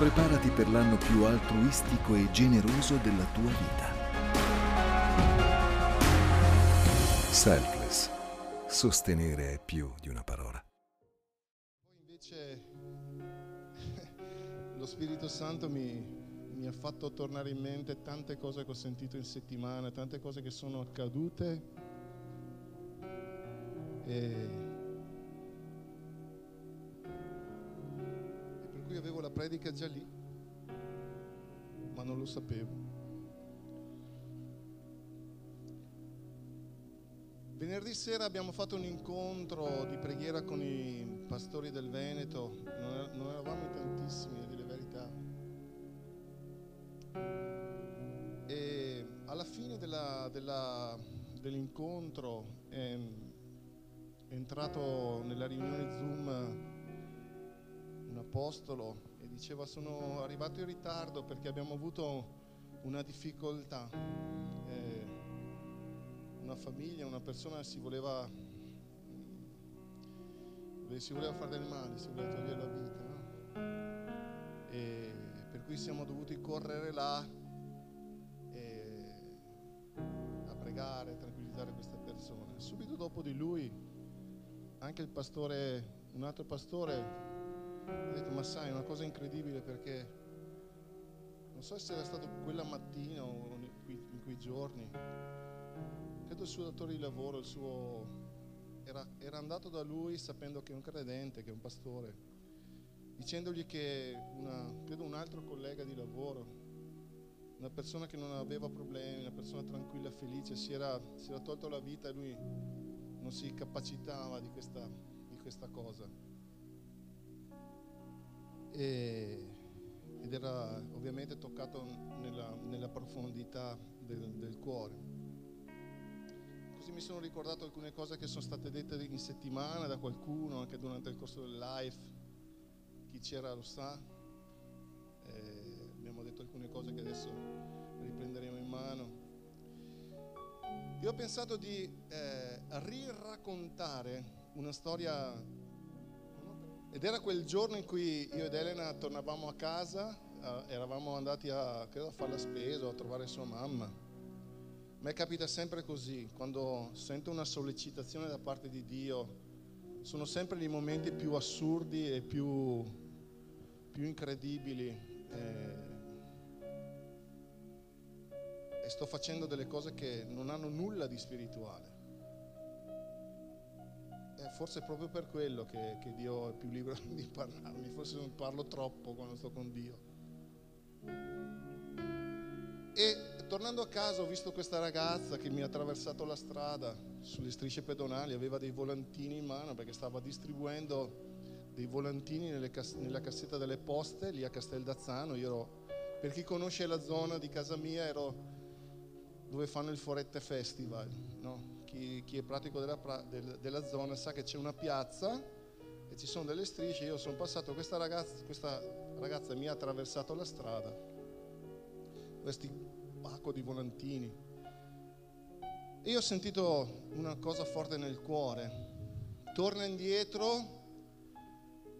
Preparati per l'anno più altruistico e generoso della tua vita. Selfless. Sostenere è più di una parola. Poi invece lo Spirito Santo mi, mi ha fatto tornare in mente tante cose che ho sentito in settimana, tante cose che sono accadute. E cui avevo la predica già lì, ma non lo sapevo. Venerdì sera abbiamo fatto un incontro di preghiera con i pastori del Veneto, non eravamo in tantissimi a dire verità. E alla fine della, della, dell'incontro è, è entrato nella riunione Zoom un apostolo e diceva sono arrivato in ritardo perché abbiamo avuto una difficoltà. Eh, una famiglia, una persona si voleva, si voleva fare del male, si voleva togliere la vita. No? E per cui siamo dovuti correre là a pregare, a tranquillizzare questa persona. Subito dopo di lui anche il pastore, un altro pastore ho detto, ma sai, è una cosa incredibile perché non so se era stato quella mattina o in quei, giorni, credo il suo datore di lavoro, il suo, era, era andato da lui sapendo che è un credente, che è un pastore, dicendogli che una, credo un altro collega di lavoro, una persona che non aveva problemi, una persona tranquilla, felice, si era, si era tolto la vita e lui non si capacitava di questa, di questa cosa e, ed era ovviamente toccato nella, nella profondità del, del cuore. Così mi sono ricordato alcune cose che sono state dette in settimana da qualcuno, anche durante il corso del live, chi c'era lo sa. Eh, abbiamo detto alcune cose che adesso riprenderemo in mano. Io ho pensato di eh, riraccontare una storia ed era quel giorno in cui io ed Elena tornavamo a casa, eh, eravamo andati a, credo, a fare la spesa o a trovare sua mamma. A me capita sempre così, quando sento una sollecitazione da parte di Dio, sono sempre i momenti più assurdi e più, più incredibili. Eh, e sto facendo delle cose che non hanno nulla di spirituale eh, forse è proprio per quello che, che, Dio è più libero di parlarmi, forse non parlo troppo quando sto con Dio. E tornando a casa ho visto questa ragazza che mi ha attraversato la strada sulle strisce pedonali, aveva dei volantini in mano perché stava distribuendo dei volantini cass- nella cassetta delle poste lì a Casteldazzano. Io ero, per chi conosce la zona di casa mia, ero dove fanno il Forette Festival, no? Chi, chi è pratico della, del, della, zona sa che c'è una piazza e ci sono delle strisce. Io sono passato, questa ragazza, questa ragazza mi ha attraversato la strada, questi pacco di volantini. E io ho sentito una cosa forte nel cuore. Torna indietro,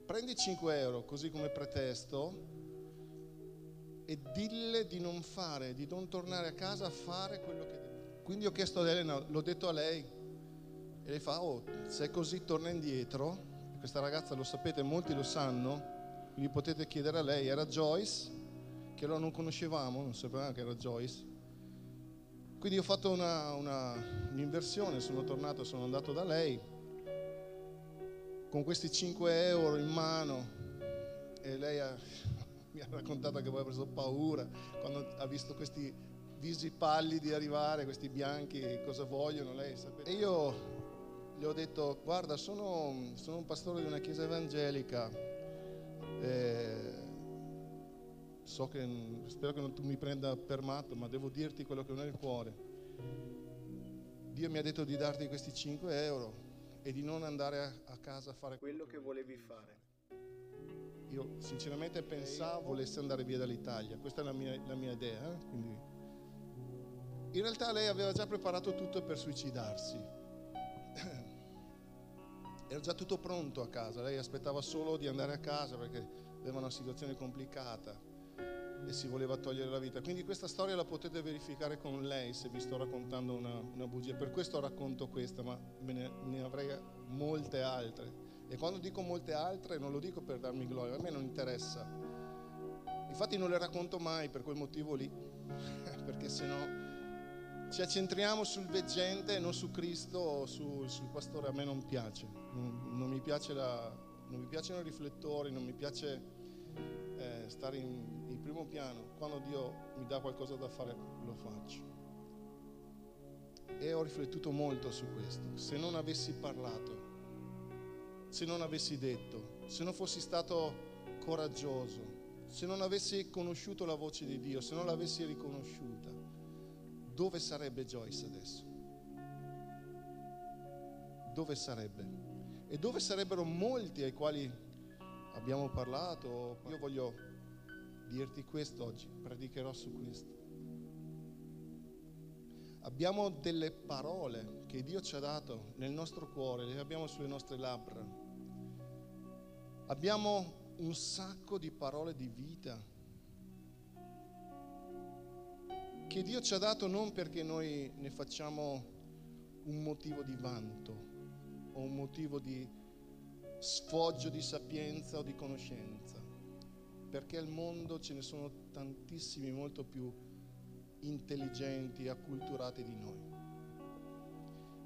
prendi 5 euro così come pretesto e dille di non fare, di non tornare a casa a fare quello che. Quindi ho chiesto ad Elena, l'ho detto a lei, e lei fa, oh, se è così torna indietro. Questa ragazza lo sapete, molti lo sanno, quindi potete chiedere a lei, era Joyce, che lo non conoscevamo, non sapevamo che era Joyce. Quindi ho fatto una, una, un'inversione, sono tornato, sono andato da lei, con questi 5 euro in mano, e lei ha, mi ha raccontato che aveva preso paura quando ha visto questi visi pallidi arrivare, questi bianchi, cosa vogliono, lei sapete. E io gli ho detto, guarda, sono, sono un pastore di una chiesa evangelica, eh, so che, spero che non tu mi prenda per matto, ma devo dirti quello che ho nel cuore. Dio mi ha detto di darti questi 5 euro e di non andare a, a casa a fare quello che volevi fare. Io sinceramente pensavo volessi andare via dall'Italia, questa è la mia, la mia idea, eh? quindi in realtà lei aveva già preparato tutto per suicidarsi. Era già tutto pronto a casa, lei aspettava solo di andare a casa perché aveva una situazione complicata e si voleva togliere la vita. Quindi questa storia la potete verificare con lei se vi sto raccontando una, una bugia. Per questo racconto questa, ma ne, ne avrei molte altre. E quando dico molte altre non lo dico per darmi gloria, a me non interessa. Infatti non le racconto mai per quel motivo lì, perché sennò ci accentriamo sul veggente e non su Cristo o su, sul pastore, a me non piace. Non, non, mi, piace la, non mi piacciono i riflettori, non mi piace eh, stare in, in primo piano. Quando Dio mi dà qualcosa da fare, lo faccio. E ho riflettuto molto su questo. Se non avessi parlato, se non avessi detto, se non fossi stato coraggioso, se non avessi conosciuto la voce di Dio, se non l'avessi riconosciuta, dove sarebbe Joyce adesso? Dove sarebbe? E dove sarebbero molti ai quali abbiamo parlato? Io voglio dirti questo oggi, predicherò su questo. Abbiamo delle parole che Dio ci ha dato nel nostro cuore, le abbiamo sulle nostre labbra. Abbiamo un sacco di parole di vita che Dio ci ha dato non perché noi ne facciamo un motivo di vanto o un motivo di sfoggio di sapienza o di conoscenza, perché al mondo ce ne sono tantissimi molto più intelligenti e acculturati di noi.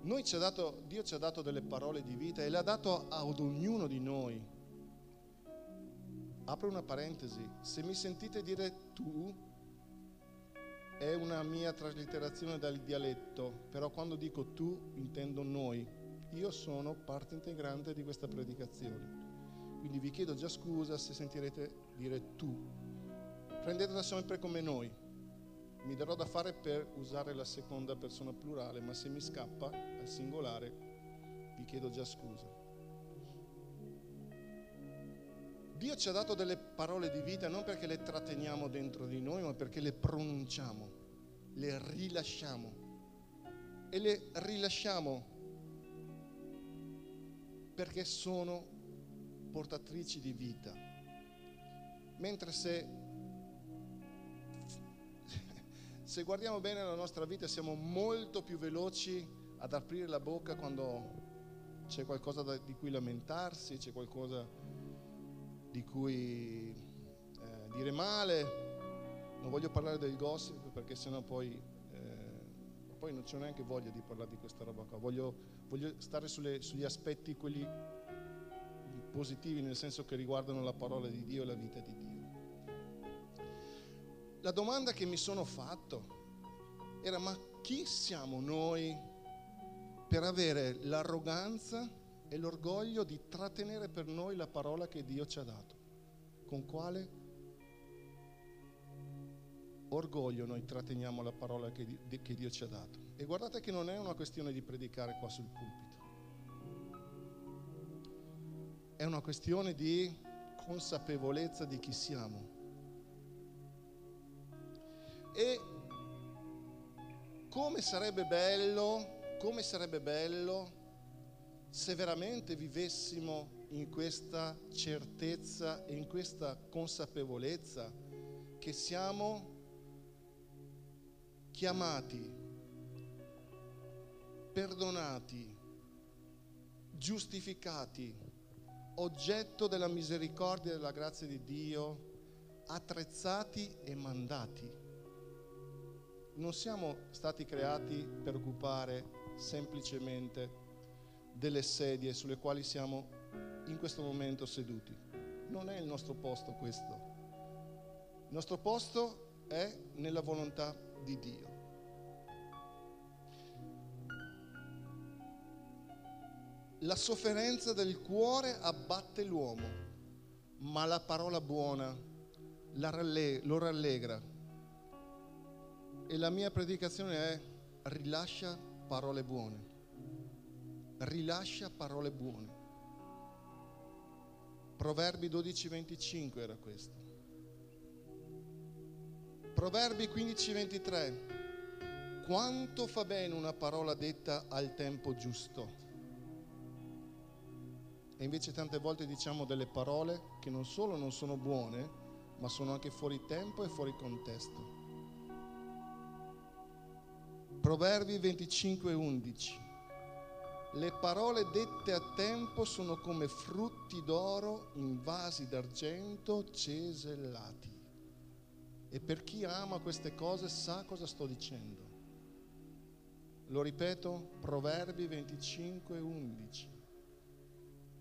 noi ci dato, Dio ci ha dato delle parole di vita e le ha dato ad ognuno di noi. Apro una parentesi, se mi sentite dire tu, è una mia traslitterazione dal dialetto, però quando dico tu intendo noi. Io sono parte integrante di questa predicazione. Quindi vi chiedo già scusa se sentirete dire tu. Prendetela sempre come noi. Mi darò da fare per usare la seconda persona plurale, ma se mi scappa al singolare vi chiedo già scusa. Dio ci ha dato delle parole di vita non perché le tratteniamo dentro di noi, ma perché le pronunciamo, le rilasciamo. E le rilasciamo perché sono portatrici di vita. Mentre se, se guardiamo bene la nostra vita siamo molto più veloci ad aprire la bocca quando c'è qualcosa di cui lamentarsi, c'è qualcosa di cui eh, dire male, non voglio parlare del gossip perché sennò poi, eh, poi non c'ho neanche voglia di parlare di questa roba qua, voglio, voglio stare sulle, sugli aspetti quelli positivi nel senso che riguardano la parola di Dio e la vita di Dio. La domanda che mi sono fatto era ma chi siamo noi per avere l'arroganza e l'orgoglio di trattenere per noi la parola che Dio ci ha dato. Con quale orgoglio noi tratteniamo la parola che, che Dio ci ha dato. E guardate che non è una questione di predicare qua sul pulpito. È una questione di consapevolezza di chi siamo. E come sarebbe bello, come sarebbe bello se veramente vivessimo in questa certezza e in questa consapevolezza che siamo chiamati, perdonati, giustificati, oggetto della misericordia e della grazia di Dio, attrezzati e mandati. Non siamo stati creati per occupare semplicemente delle sedie sulle quali siamo in questo momento seduti. Non è il nostro posto questo. Il nostro posto è nella volontà di Dio. La sofferenza del cuore abbatte l'uomo, ma la parola buona lo rallegra. E la mia predicazione è rilascia parole buone rilascia parole buone. Proverbi 12:25 era questo. Proverbi 15:23. Quanto fa bene una parola detta al tempo giusto. E invece tante volte diciamo delle parole che non solo non sono buone, ma sono anche fuori tempo e fuori contesto. Proverbi 25:11. Le parole dette a tempo sono come frutti d'oro in vasi d'argento cesellati. E per chi ama queste cose sa cosa sto dicendo. Lo ripeto, Proverbi 25:11.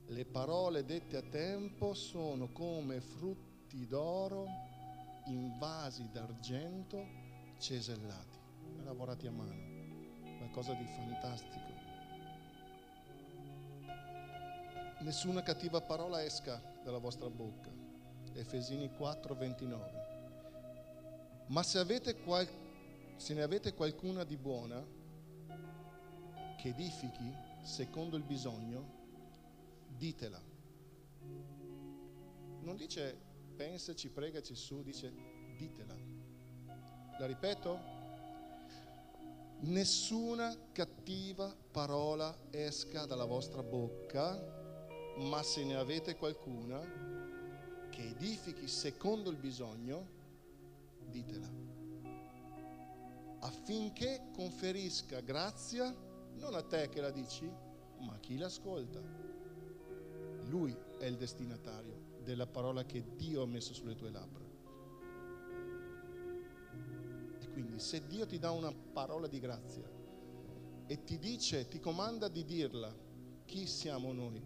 Le parole dette a tempo sono come frutti d'oro in vasi d'argento cesellati, lavorati a mano, qualcosa di fantastico. Nessuna cattiva parola esca dalla vostra bocca. Efesini 4:29. Ma se, avete qual- se ne avete qualcuna di buona, che edifichi secondo il bisogno, ditela. Non dice pensaci, pregaci su, dice ditela. La ripeto? Nessuna cattiva parola esca dalla vostra bocca ma se ne avete qualcuna che edifichi secondo il bisogno, ditela, affinché conferisca grazia non a te che la dici, ma a chi l'ascolta. Lui è il destinatario della parola che Dio ha messo sulle tue labbra. E quindi se Dio ti dà una parola di grazia e ti dice, ti comanda di dirla, chi siamo noi?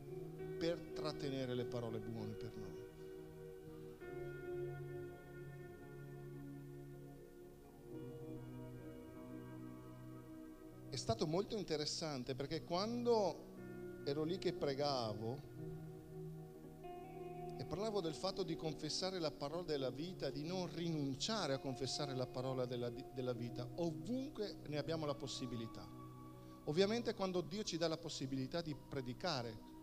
Per trattenere le parole buone per noi. È stato molto interessante perché quando ero lì che pregavo e parlavo del fatto di confessare la parola della vita, di non rinunciare a confessare la parola della, della vita, ovunque ne abbiamo la possibilità. Ovviamente quando Dio ci dà la possibilità di predicare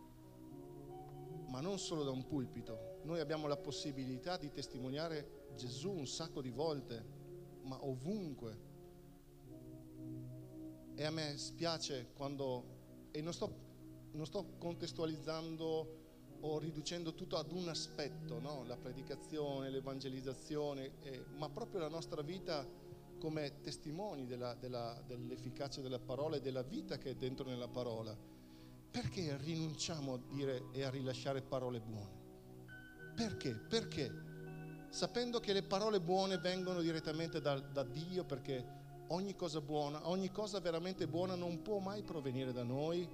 ma non solo da un pulpito. Noi abbiamo la possibilità di testimoniare Gesù un sacco di volte, ma ovunque. E a me spiace quando, e non sto, non sto contestualizzando o riducendo tutto ad un aspetto, no? la predicazione, l'evangelizzazione, eh, ma proprio la nostra vita come testimoni della, della, dell'efficacia della parola e della vita che è dentro nella parola perché rinunciamo a dire e a rilasciare parole buone? Perché? Perché? Sapendo che le parole buone vengono direttamente da, da Dio, perché ogni cosa buona, ogni cosa veramente buona non può mai provenire da noi,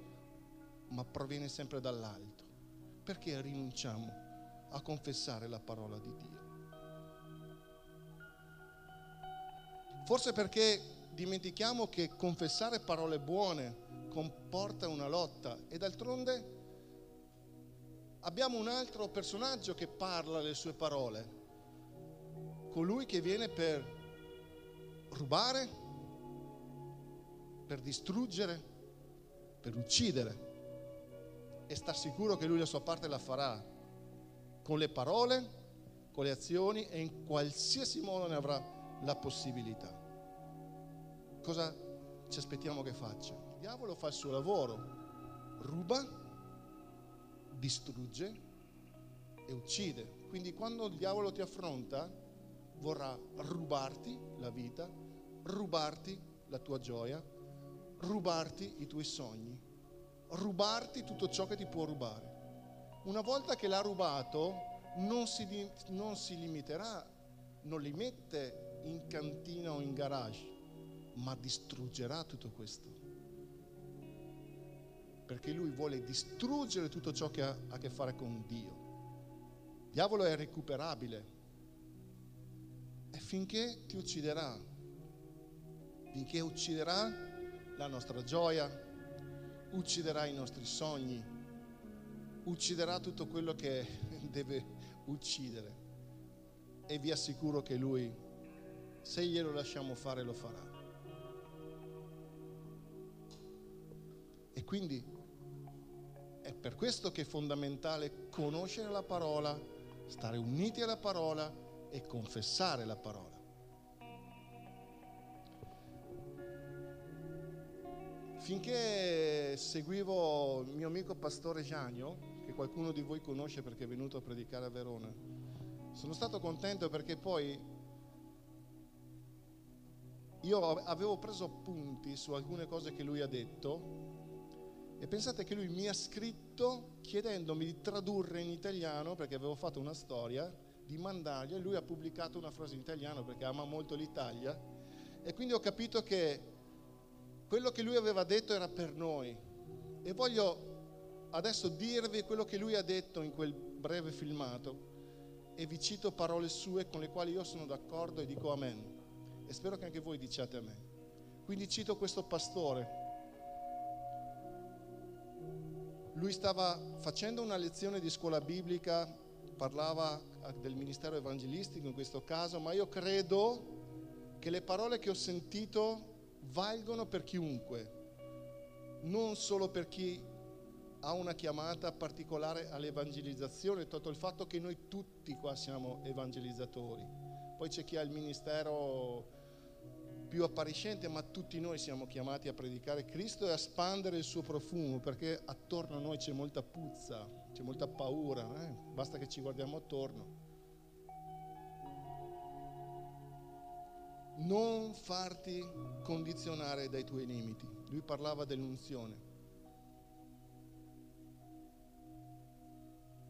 ma proviene sempre dall'alto. Perché rinunciamo a confessare la parola di Dio? Forse perché dimentichiamo che confessare parole buone comporta una lotta e d'altronde abbiamo un altro personaggio che parla le sue parole, colui che viene per rubare, per distruggere, per uccidere e sta sicuro che lui la sua parte la farà con le parole, con le azioni e in qualsiasi modo ne avrà la possibilità. Cosa ci aspettiamo che faccia? Diavolo fa il suo lavoro, ruba, distrugge e uccide. Quindi quando il diavolo ti affronta, vorrà rubarti la vita, rubarti la tua gioia, rubarti i tuoi sogni, rubarti tutto ciò che ti può rubare. Una volta che l'ha rubato, non si, non si limiterà, non li mette in cantina o in garage, ma distruggerà tutto questo perché lui vuole distruggere tutto ciò che ha a che fare con Dio. Il diavolo è recuperabile e finché ti ucciderà, finché ucciderà la nostra gioia, ucciderà i nostri sogni, ucciderà tutto quello che deve uccidere. E vi assicuro che lui, se glielo lasciamo fare, lo farà. E quindi è per questo che è fondamentale conoscere la parola, stare uniti alla parola e confessare la parola. finché seguivo il mio amico pastore Gianio, che qualcuno di voi conosce perché è venuto a predicare a Verona, sono stato contento perché poi io avevo preso appunti su alcune cose che lui ha detto e pensate che lui mi ha scritto chiedendomi di tradurre in italiano perché avevo fatto una storia, di mandargli e lui ha pubblicato una frase in italiano perché ama molto l'Italia e quindi ho capito che quello che lui aveva detto era per noi e voglio adesso dirvi quello che lui ha detto in quel breve filmato e vi cito parole sue con le quali io sono d'accordo e dico amen e spero che anche voi diciate a me. Quindi cito questo pastore. Lui stava facendo una lezione di scuola biblica, parlava del ministero evangelistico in questo caso, ma io credo che le parole che ho sentito valgono per chiunque, non solo per chi ha una chiamata particolare all'evangelizzazione, tutto il fatto che noi tutti qua siamo evangelizzatori. Poi c'è chi ha il ministero più appariscente, ma tutti noi siamo chiamati a predicare Cristo e a spandere il suo profumo, perché attorno a noi c'è molta puzza, c'è molta paura, eh? basta che ci guardiamo attorno. Non farti condizionare dai tuoi limiti. Lui parlava dell'unzione.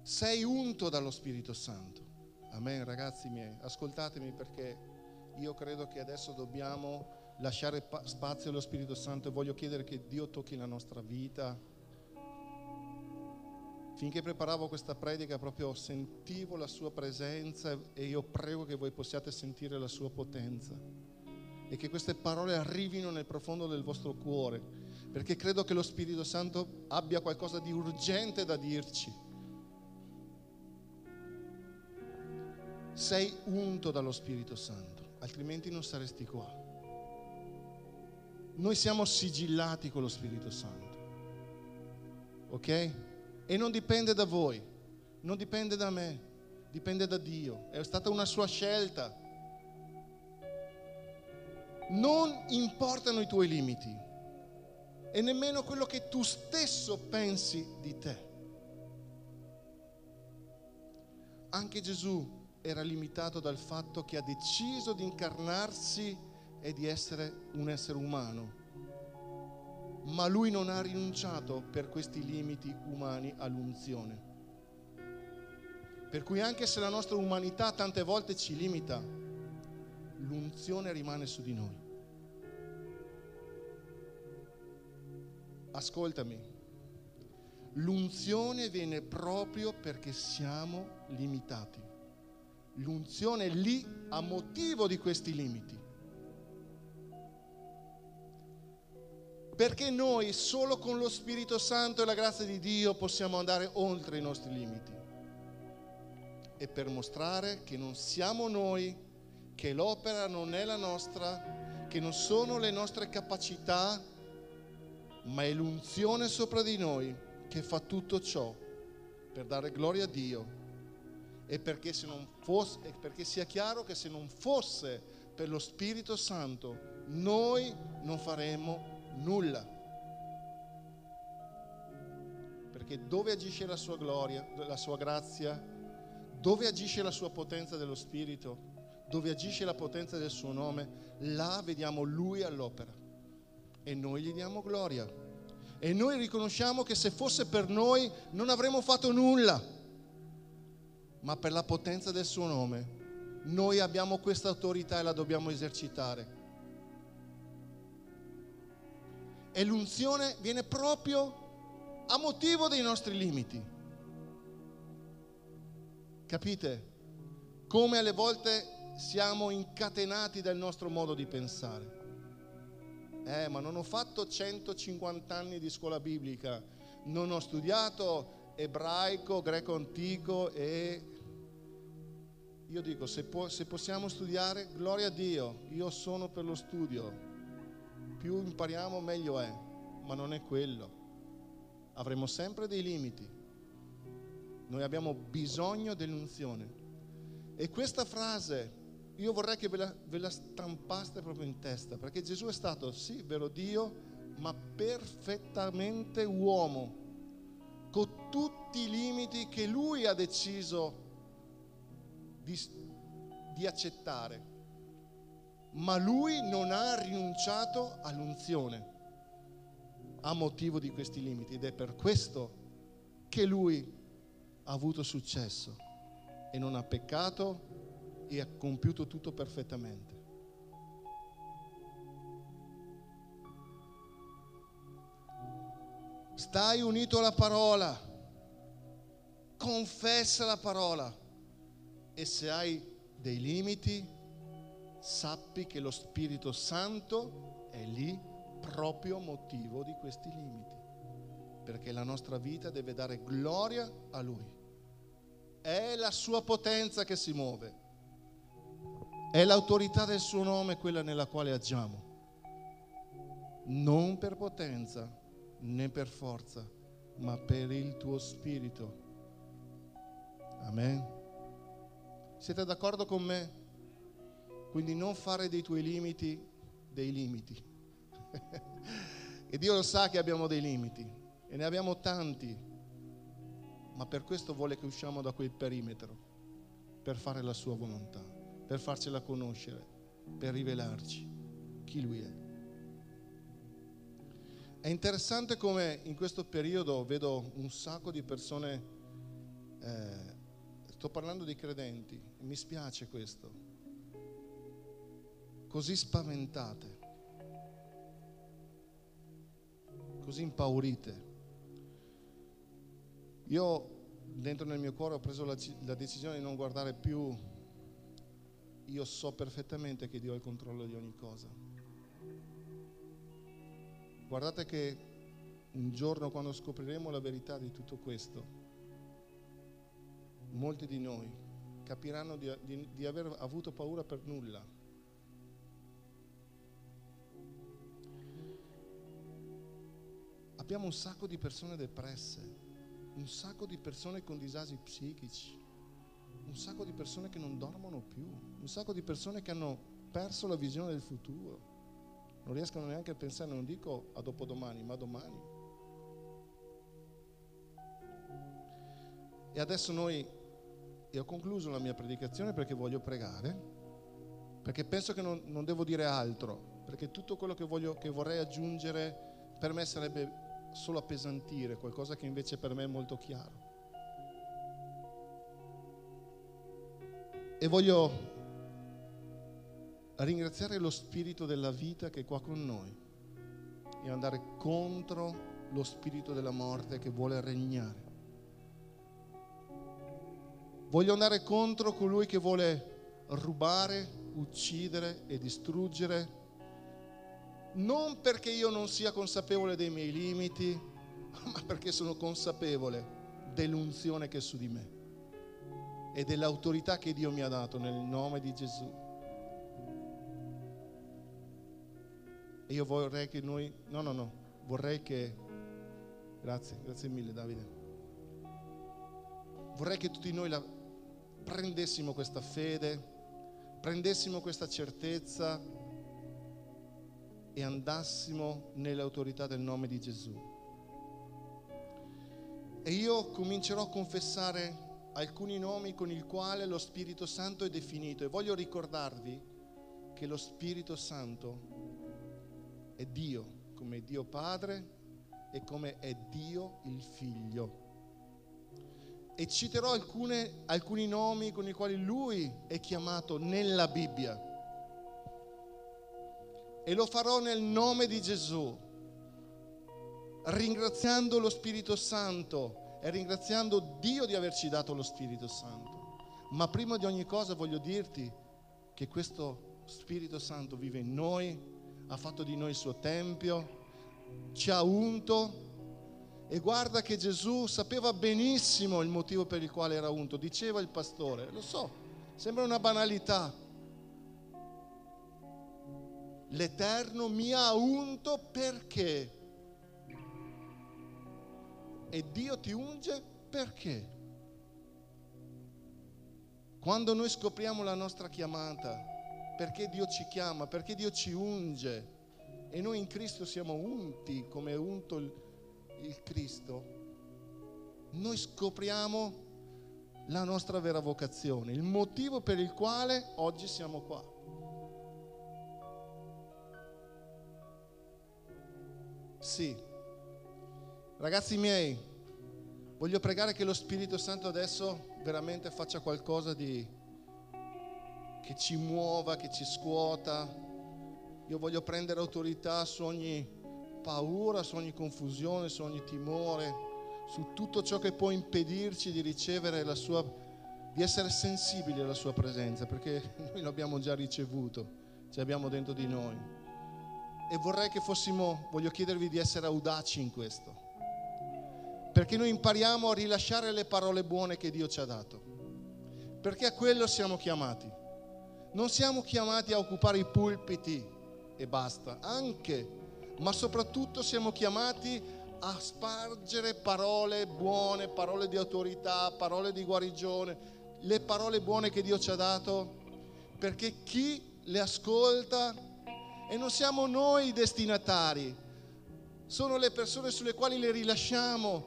Sei unto dallo Spirito Santo. Amen, ragazzi miei. Ascoltatemi perché io credo che adesso dobbiamo lasciare spazio allo Spirito Santo e voglio chiedere che Dio tocchi la nostra vita. Finché preparavo questa predica proprio sentivo la sua presenza e io prego che voi possiate sentire la sua potenza e che queste parole arrivino nel profondo del vostro cuore, perché credo che lo Spirito Santo abbia qualcosa di urgente da dirci. Sei unto dallo Spirito Santo altrimenti non saresti qua. Noi siamo sigillati con lo Spirito Santo, ok? E non dipende da voi, non dipende da me, dipende da Dio, è stata una sua scelta. Non importano i tuoi limiti e nemmeno quello che tu stesso pensi di te. Anche Gesù era limitato dal fatto che ha deciso di incarnarsi e di essere un essere umano. Ma lui non ha rinunciato per questi limiti umani all'unzione. Per cui anche se la nostra umanità tante volte ci limita, l'unzione rimane su di noi. Ascoltami, l'unzione viene proprio perché siamo limitati. L'unzione lì a motivo di questi limiti. Perché noi solo con lo Spirito Santo e la grazia di Dio possiamo andare oltre i nostri limiti. E per mostrare che non siamo noi, che l'opera non è la nostra, che non sono le nostre capacità, ma è l'unzione sopra di noi che fa tutto ciò per dare gloria a Dio e perché, fosse, e perché sia chiaro che se non fosse per lo Spirito Santo noi non faremmo nulla. Perché dove agisce la sua gloria, la sua grazia, dove agisce la sua potenza dello Spirito, dove agisce la potenza del suo nome, là vediamo Lui all'opera e noi gli diamo gloria. E noi riconosciamo che se fosse per noi non avremmo fatto nulla ma per la potenza del suo nome noi abbiamo questa autorità e la dobbiamo esercitare. E l'unzione viene proprio a motivo dei nostri limiti. Capite? Come alle volte siamo incatenati dal nostro modo di pensare. Eh, ma non ho fatto 150 anni di scuola biblica, non ho studiato ebraico, greco antico e io dico, se, può, se possiamo studiare, gloria a Dio, io sono per lo studio. Più impariamo meglio è, ma non è quello. Avremo sempre dei limiti. Noi abbiamo bisogno dell'unzione. E questa frase io vorrei che ve la, ve la stampaste proprio in testa, perché Gesù è stato sì vero Dio, ma perfettamente uomo, con tutti i limiti che lui ha deciso di, di accettare. Ma lui non ha rinunciato all'unzione a motivo di questi limiti ed è per questo che lui ha avuto successo e non ha peccato e ha compiuto tutto perfettamente. Stai unito alla parola, confessa la parola e se hai dei limiti, sappi che lo Spirito Santo è lì proprio motivo di questi limiti, perché la nostra vita deve dare gloria a Lui. È la sua potenza che si muove, è l'autorità del suo nome quella nella quale agiamo, non per potenza né per forza, ma per il tuo spirito. Amen. Siete d'accordo con me? Quindi non fare dei tuoi limiti dei limiti. e Dio lo sa che abbiamo dei limiti e ne abbiamo tanti, ma per questo vuole che usciamo da quel perimetro, per fare la sua volontà, per farcela conoscere, per rivelarci chi Lui è. È interessante come in questo periodo vedo un sacco di persone, eh, sto parlando di credenti, mi spiace questo, così spaventate, così impaurite. Io dentro nel mio cuore ho preso la, la decisione di non guardare più, io so perfettamente che Dio ha il controllo di ogni cosa. Guardate che un giorno quando scopriremo la verità di tutto questo, molti di noi capiranno di, di, di aver avuto paura per nulla. Abbiamo un sacco di persone depresse, un sacco di persone con disagi psichici, un sacco di persone che non dormono più, un sacco di persone che hanno perso la visione del futuro non riescono neanche a pensare, non dico a dopodomani, ma a domani. E adesso noi, e ho concluso la mia predicazione perché voglio pregare, perché penso che non, non devo dire altro, perché tutto quello che, voglio, che vorrei aggiungere per me sarebbe solo appesantire qualcosa che invece per me è molto chiaro. E voglio ringraziare lo spirito della vita che è qua con noi e andare contro lo spirito della morte che vuole regnare. Voglio andare contro colui che vuole rubare, uccidere e distruggere, non perché io non sia consapevole dei miei limiti, ma perché sono consapevole dell'unzione che è su di me e dell'autorità che Dio mi ha dato nel nome di Gesù. E io vorrei che noi, no, no, no, vorrei che, grazie, grazie mille Davide, vorrei che tutti noi la, prendessimo questa fede, prendessimo questa certezza e andassimo nell'autorità del nome di Gesù. E io comincerò a confessare alcuni nomi con i quali lo Spirito Santo è definito e voglio ricordarvi che lo Spirito Santo è Dio, come Dio Padre e come è Dio il Figlio. E citerò alcune, alcuni nomi con i quali lui è chiamato nella Bibbia. E lo farò nel nome di Gesù, ringraziando lo Spirito Santo e ringraziando Dio di averci dato lo Spirito Santo. Ma prima di ogni cosa voglio dirti che questo Spirito Santo vive in noi ha fatto di noi il suo tempio, ci ha unto e guarda che Gesù sapeva benissimo il motivo per il quale era unto, diceva il pastore, lo so, sembra una banalità. L'Eterno mi ha unto perché? E Dio ti unge perché? Quando noi scopriamo la nostra chiamata, perché Dio ci chiama, perché Dio ci unge. e noi in Cristo siamo unti come è unto il, il Cristo, noi scopriamo la nostra vera vocazione, il motivo per il quale oggi siamo qua. Sì, ragazzi miei, voglio pregare che lo Spirito Santo adesso veramente faccia qualcosa di che ci muova, che ci scuota. Io voglio prendere autorità su ogni paura, su ogni confusione, su ogni timore, su tutto ciò che può impedirci di ricevere la sua, di essere sensibili alla sua presenza, perché noi l'abbiamo già ricevuto, ce l'abbiamo dentro di noi. E vorrei che fossimo, voglio chiedervi di essere audaci in questo, perché noi impariamo a rilasciare le parole buone che Dio ci ha dato, perché a quello siamo chiamati. Non siamo chiamati a occupare i pulpiti e basta, anche, ma soprattutto siamo chiamati a spargere parole buone, parole di autorità, parole di guarigione, le parole buone che Dio ci ha dato, perché chi le ascolta e non siamo noi i destinatari, sono le persone sulle quali le rilasciamo,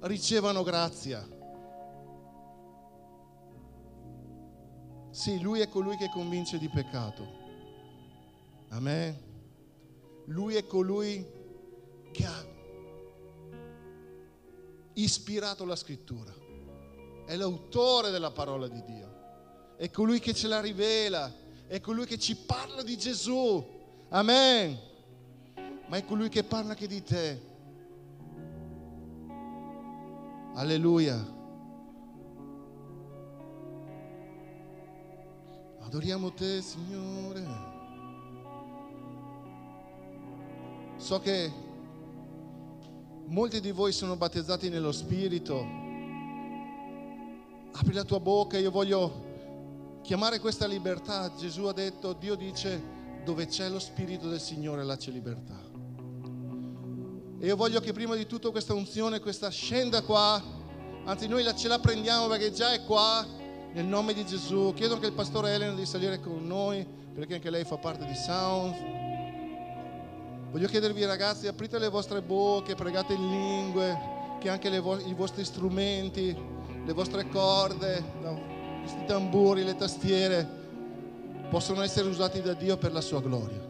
ricevano grazia. Sì, lui è colui che convince di peccato. Amen. Lui è colui che ha ispirato la scrittura. È l'autore della parola di Dio. È colui che ce la rivela è colui che ci parla di Gesù. Amen. Ma è colui che parla anche di te. Alleluia. Adoriamo te, Signore. So che molti di voi sono battezzati nello Spirito. Apri la tua bocca, io voglio chiamare questa libertà, Gesù ha detto, Dio dice, dove c'è lo Spirito del Signore là c'è libertà. E io voglio che prima di tutto questa unzione, questa scenda qua, anzi noi ce la prendiamo perché già è qua, nel nome di Gesù. Chiedo anche il pastore Elena di salire con noi, perché anche lei fa parte di Sound. Voglio chiedervi ragazzi, aprite le vostre bocche, pregate in lingue, che anche vo- i vostri strumenti, le vostre corde, questi tamburi, le tastiere possono essere usati da Dio per la sua gloria.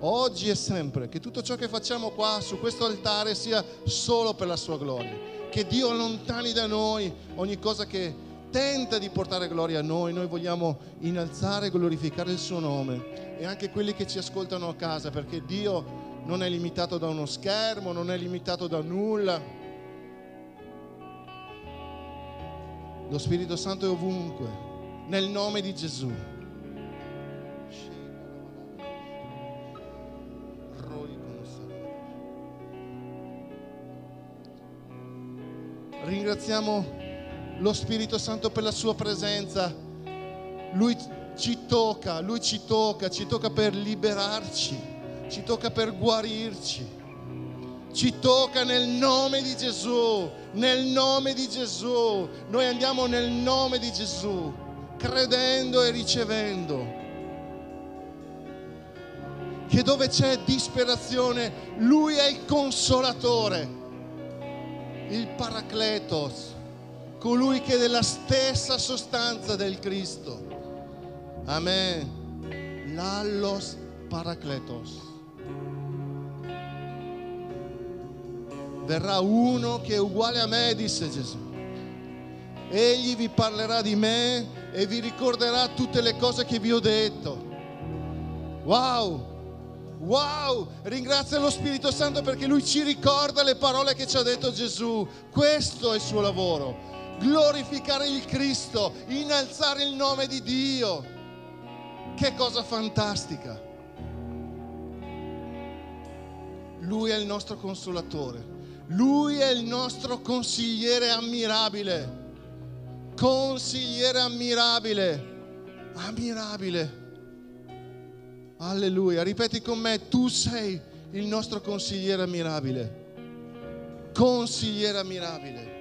Oggi e sempre, che tutto ciò che facciamo qua su questo altare sia solo per la sua gloria. Che Dio allontani da noi ogni cosa che tenta di portare gloria a noi. Noi vogliamo innalzare e glorificare il suo nome e anche quelli che ci ascoltano a casa, perché Dio non è limitato da uno schermo, non è limitato da nulla Lo Spirito Santo è ovunque, nel nome di Gesù. Ringraziamo lo Spirito Santo per la sua presenza. Lui ci tocca, lui ci tocca, ci tocca per liberarci, ci tocca per guarirci. Ci tocca nel nome di Gesù, nel nome di Gesù. Noi andiamo nel nome di Gesù, credendo e ricevendo. Che dove c'è disperazione, Lui è il consolatore, il paracletos, colui che è della stessa sostanza del Cristo. Amen. L'allos paracletos. Verrà uno che è uguale a me, disse Gesù. Egli vi parlerà di me e vi ricorderà tutte le cose che vi ho detto. Wow! Wow! Ringrazia lo Spirito Santo perché lui ci ricorda le parole che ci ha detto Gesù. Questo è il suo lavoro. Glorificare il Cristo, innalzare il nome di Dio. Che cosa fantastica. Lui è il nostro consolatore. Lui è il nostro consigliere ammirabile. Consigliere ammirabile. Ammirabile. Alleluia. Ripeti con me, tu sei il nostro consigliere ammirabile. Consigliere ammirabile.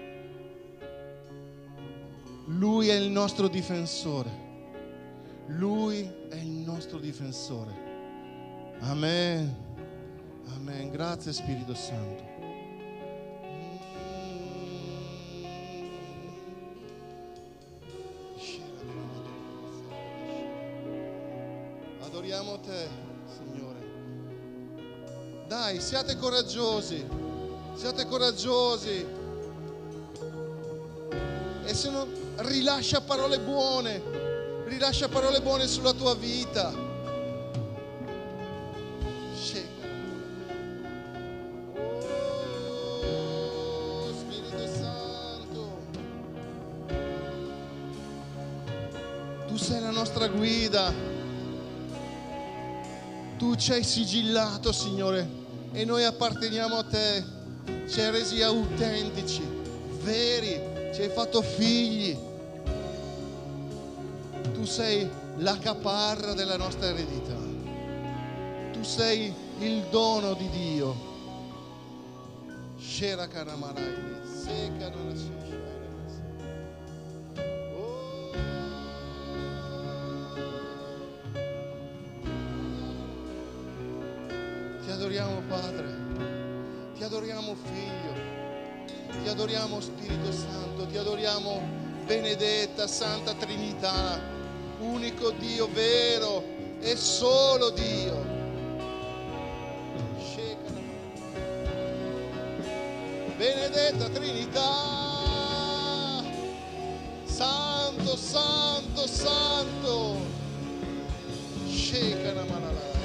Lui è il nostro difensore. Lui è il nostro difensore. Amen. Amen. Grazie Spirito Santo. Adoriamo te, Signore. Dai, siate coraggiosi. Siate coraggiosi. E se non rilascia parole buone, rilascia parole buone sulla tua vita. Ci hai sigillato, Signore, e noi apparteniamo a te. Ci hai resi autentici, veri, ci hai fatto figli. Tu sei la caparra della nostra eredità. Tu sei il dono di Dio. Shera Kanamarai, Seka Oh. Adoriamo Spirito Santo, ti adoriamo benedetta Santa Trinità, unico Dio vero e solo Dio. Benedetta Trinità, Santo, Santo, Santo. Shekana Manalala.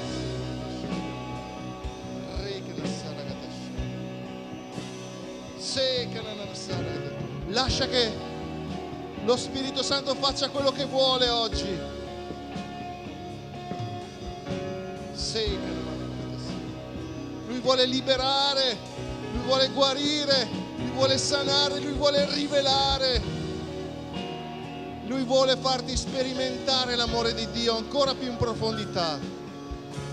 Lascia che lo Spirito Santo faccia quello che vuole oggi. Lui vuole liberare, lui vuole guarire, lui vuole sanare, lui vuole rivelare. Lui vuole farti sperimentare l'amore di Dio ancora più in profondità.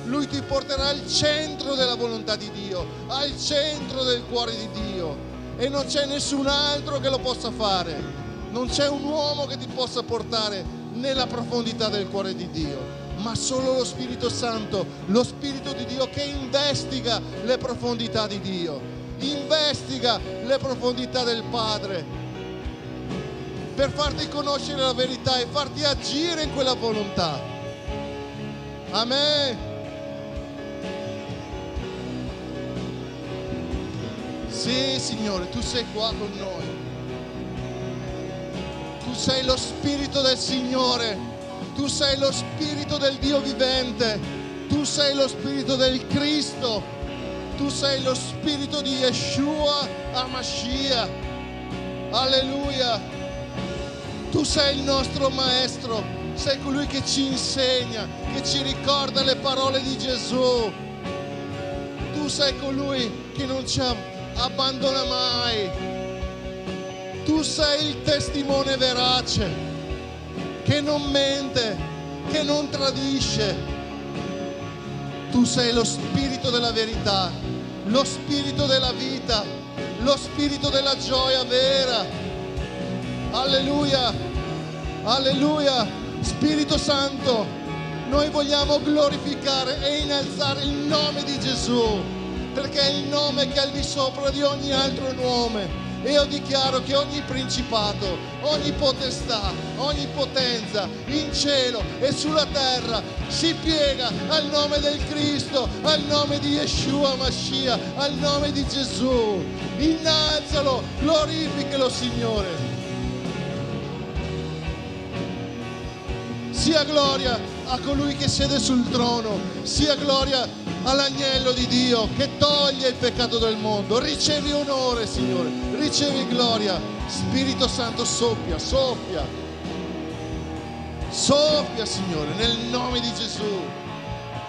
Lui ti porterà al centro della volontà di Dio, al centro del cuore di Dio. E non c'è nessun altro che lo possa fare. Non c'è un uomo che ti possa portare nella profondità del cuore di Dio, ma solo lo Spirito Santo, lo Spirito di Dio che investiga le profondità di Dio, investiga le profondità del Padre per farti conoscere la verità e farti agire in quella volontà. Amen. Sì, Signore, tu sei qua con noi. Tu sei lo Spirito del Signore. Tu sei lo Spirito del Dio vivente. Tu sei lo Spirito del Cristo. Tu sei lo Spirito di Yeshua Amashiach. Alleluia. Tu sei il nostro Maestro. Sei colui che ci insegna, che ci ricorda le parole di Gesù. Tu sei colui che non ci abbandona mai. Tu sei il testimone verace, che non mente, che non tradisce. Tu sei lo spirito della verità, lo spirito della vita, lo spirito della gioia vera. Alleluia, alleluia, Spirito Santo, noi vogliamo glorificare e innalzare il nome di Gesù perché è il nome che è al di sopra di ogni altro nome. E io dichiaro che ogni principato, ogni potestà, ogni potenza in cielo e sulla terra si piega al nome del Cristo, al nome di Yeshua Mashiach, al nome di Gesù. Innalzalo, glorificalo Signore. Sia gloria a colui che siede sul trono, sia gloria all'agnello di Dio che toglie il peccato del mondo. Ricevi onore, Signore, ricevi gloria. Spirito Santo, soffia, soffia. Soffia, Signore, nel nome di Gesù.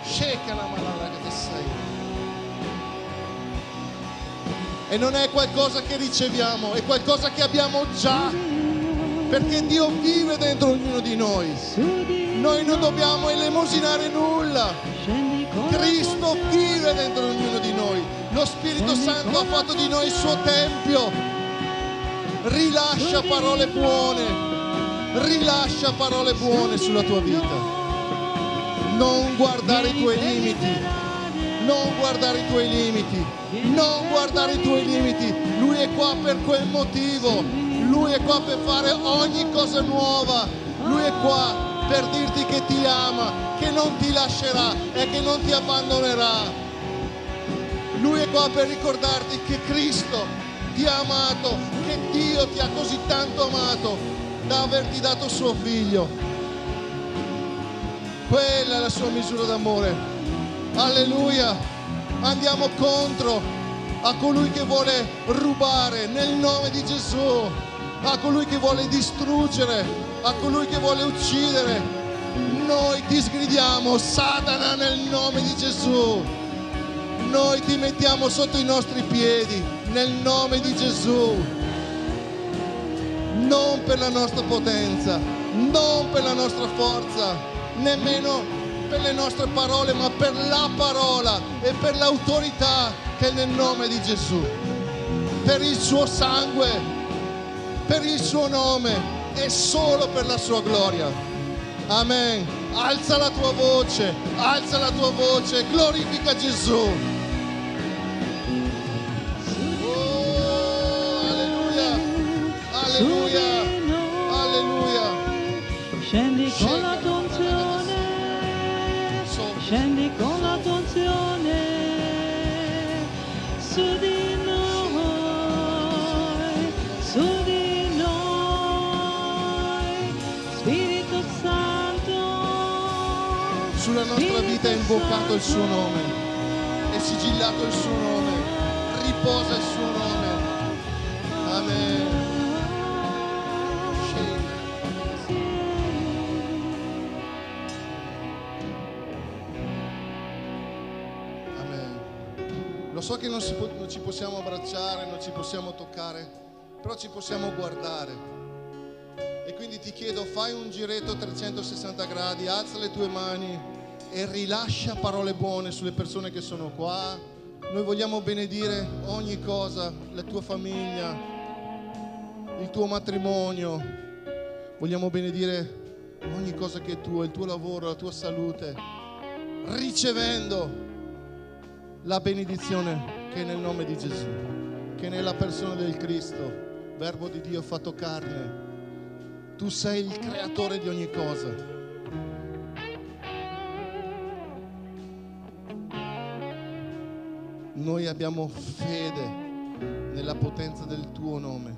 Shekana malala che te sei. E non è qualcosa che riceviamo, è qualcosa che abbiamo già. Perché Dio vive dentro ognuno di noi. Noi non dobbiamo elemosinare nulla. Cristo vive dentro ognuno di noi. Lo Spirito Santo ha fatto di noi il suo tempio. Rilascia parole buone. Rilascia parole buone sulla tua vita. Non guardare i tuoi limiti. Non guardare i tuoi limiti, non guardare i tuoi limiti. Lui è qua per quel motivo. Lui è qua per fare ogni cosa nuova. Lui è qua per dirti che ti ama, che non ti lascerà e che non ti abbandonerà. Lui è qua per ricordarti che Cristo ti ha amato, che Dio ti ha così tanto amato da averti dato suo figlio. Quella è la sua misura d'amore. Alleluia. Andiamo contro a colui che vuole rubare nel nome di Gesù, a colui che vuole distruggere, a colui che vuole uccidere. Noi ti sgridiamo, Satana, nel nome di Gesù. Noi ti mettiamo sotto i nostri piedi, nel nome di Gesù. Non per la nostra potenza, non per la nostra forza, nemmeno per le nostre parole, ma per la parola e per l'autorità che è nel nome di Gesù, per il suo sangue, per il suo nome e solo per la sua gloria. Amen. Alza la tua voce, alza la tua voce, glorifica Gesù. Oh, alleluia, alleluia. Sulla nostra vita è invocato il suo nome, è sigillato il suo nome, riposa il suo nome. Amen. Lo so che non, può- non ci possiamo abbracciare, non ci possiamo toccare, però ci possiamo guardare. Quindi ti chiedo, fai un giretto a 360 gradi, alza le tue mani e rilascia parole buone sulle persone che sono qua. Noi vogliamo benedire ogni cosa, la tua famiglia, il tuo matrimonio. Vogliamo benedire ogni cosa che è tua, il tuo lavoro, la tua salute, ricevendo la benedizione che è nel nome di Gesù, che nella persona del Cristo, Verbo di Dio fatto carne. Tu sei il creatore di ogni cosa. Noi abbiamo fede nella potenza del tuo nome.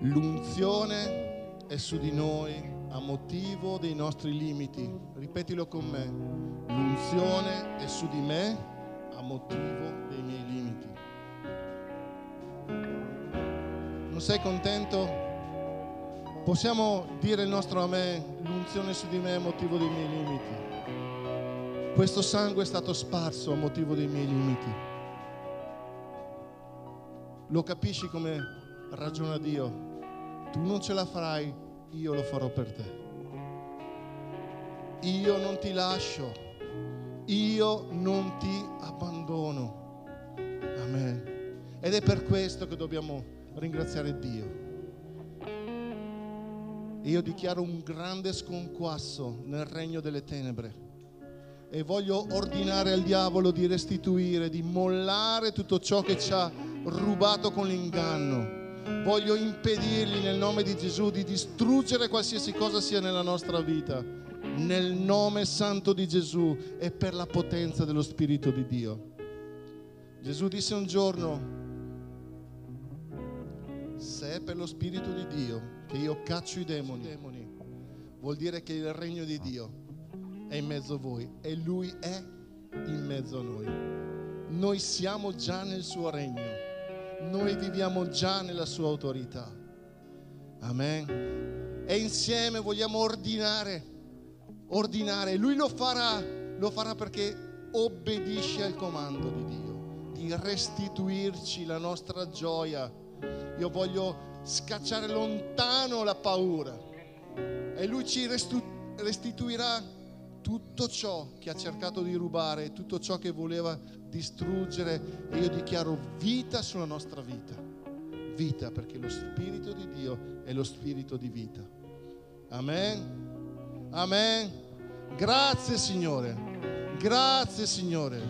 L'unzione è su di noi a motivo dei nostri limiti. Ripetilo con me. L'unzione è su di me motivo dei miei limiti. Non sei contento? Possiamo dire il nostro amen, l'unzione su di me a motivo dei miei limiti. Questo sangue è stato sparso a motivo dei miei limiti. Lo capisci come ragiona Dio? Tu non ce la farai, io lo farò per te. Io non ti lascio, io non ti abbandono. Amen. Ed è per questo che dobbiamo ringraziare Dio. Io dichiaro un grande sconquasso nel regno delle tenebre e voglio ordinare al diavolo di restituire, di mollare tutto ciò che ci ha rubato con l'inganno. Voglio impedirgli nel nome di Gesù di distruggere qualsiasi cosa sia nella nostra vita, nel nome santo di Gesù e per la potenza dello Spirito di Dio. Gesù disse un giorno, se è per lo Spirito di Dio che io caccio i demoni, vuol dire che il regno di Dio è in mezzo a voi e Lui è in mezzo a noi. Noi siamo già nel suo regno, noi viviamo già nella sua autorità. Amen. E insieme vogliamo ordinare, ordinare. Lui lo farà, lo farà perché obbedisce al comando di Dio, di restituirci la nostra gioia. Io voglio scacciare lontano la paura e Lui ci restituirà tutto ciò che ha cercato di rubare, tutto ciò che voleva distruggere e io dichiaro vita sulla nostra vita. Vita perché lo Spirito di Dio è lo Spirito di vita. Amen. Amen. Grazie Signore. Grazie Signore.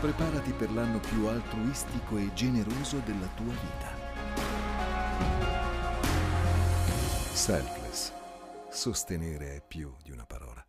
Preparati per l'anno più altruistico e generoso della tua vita. Selfless. Sostenere è più di una parola.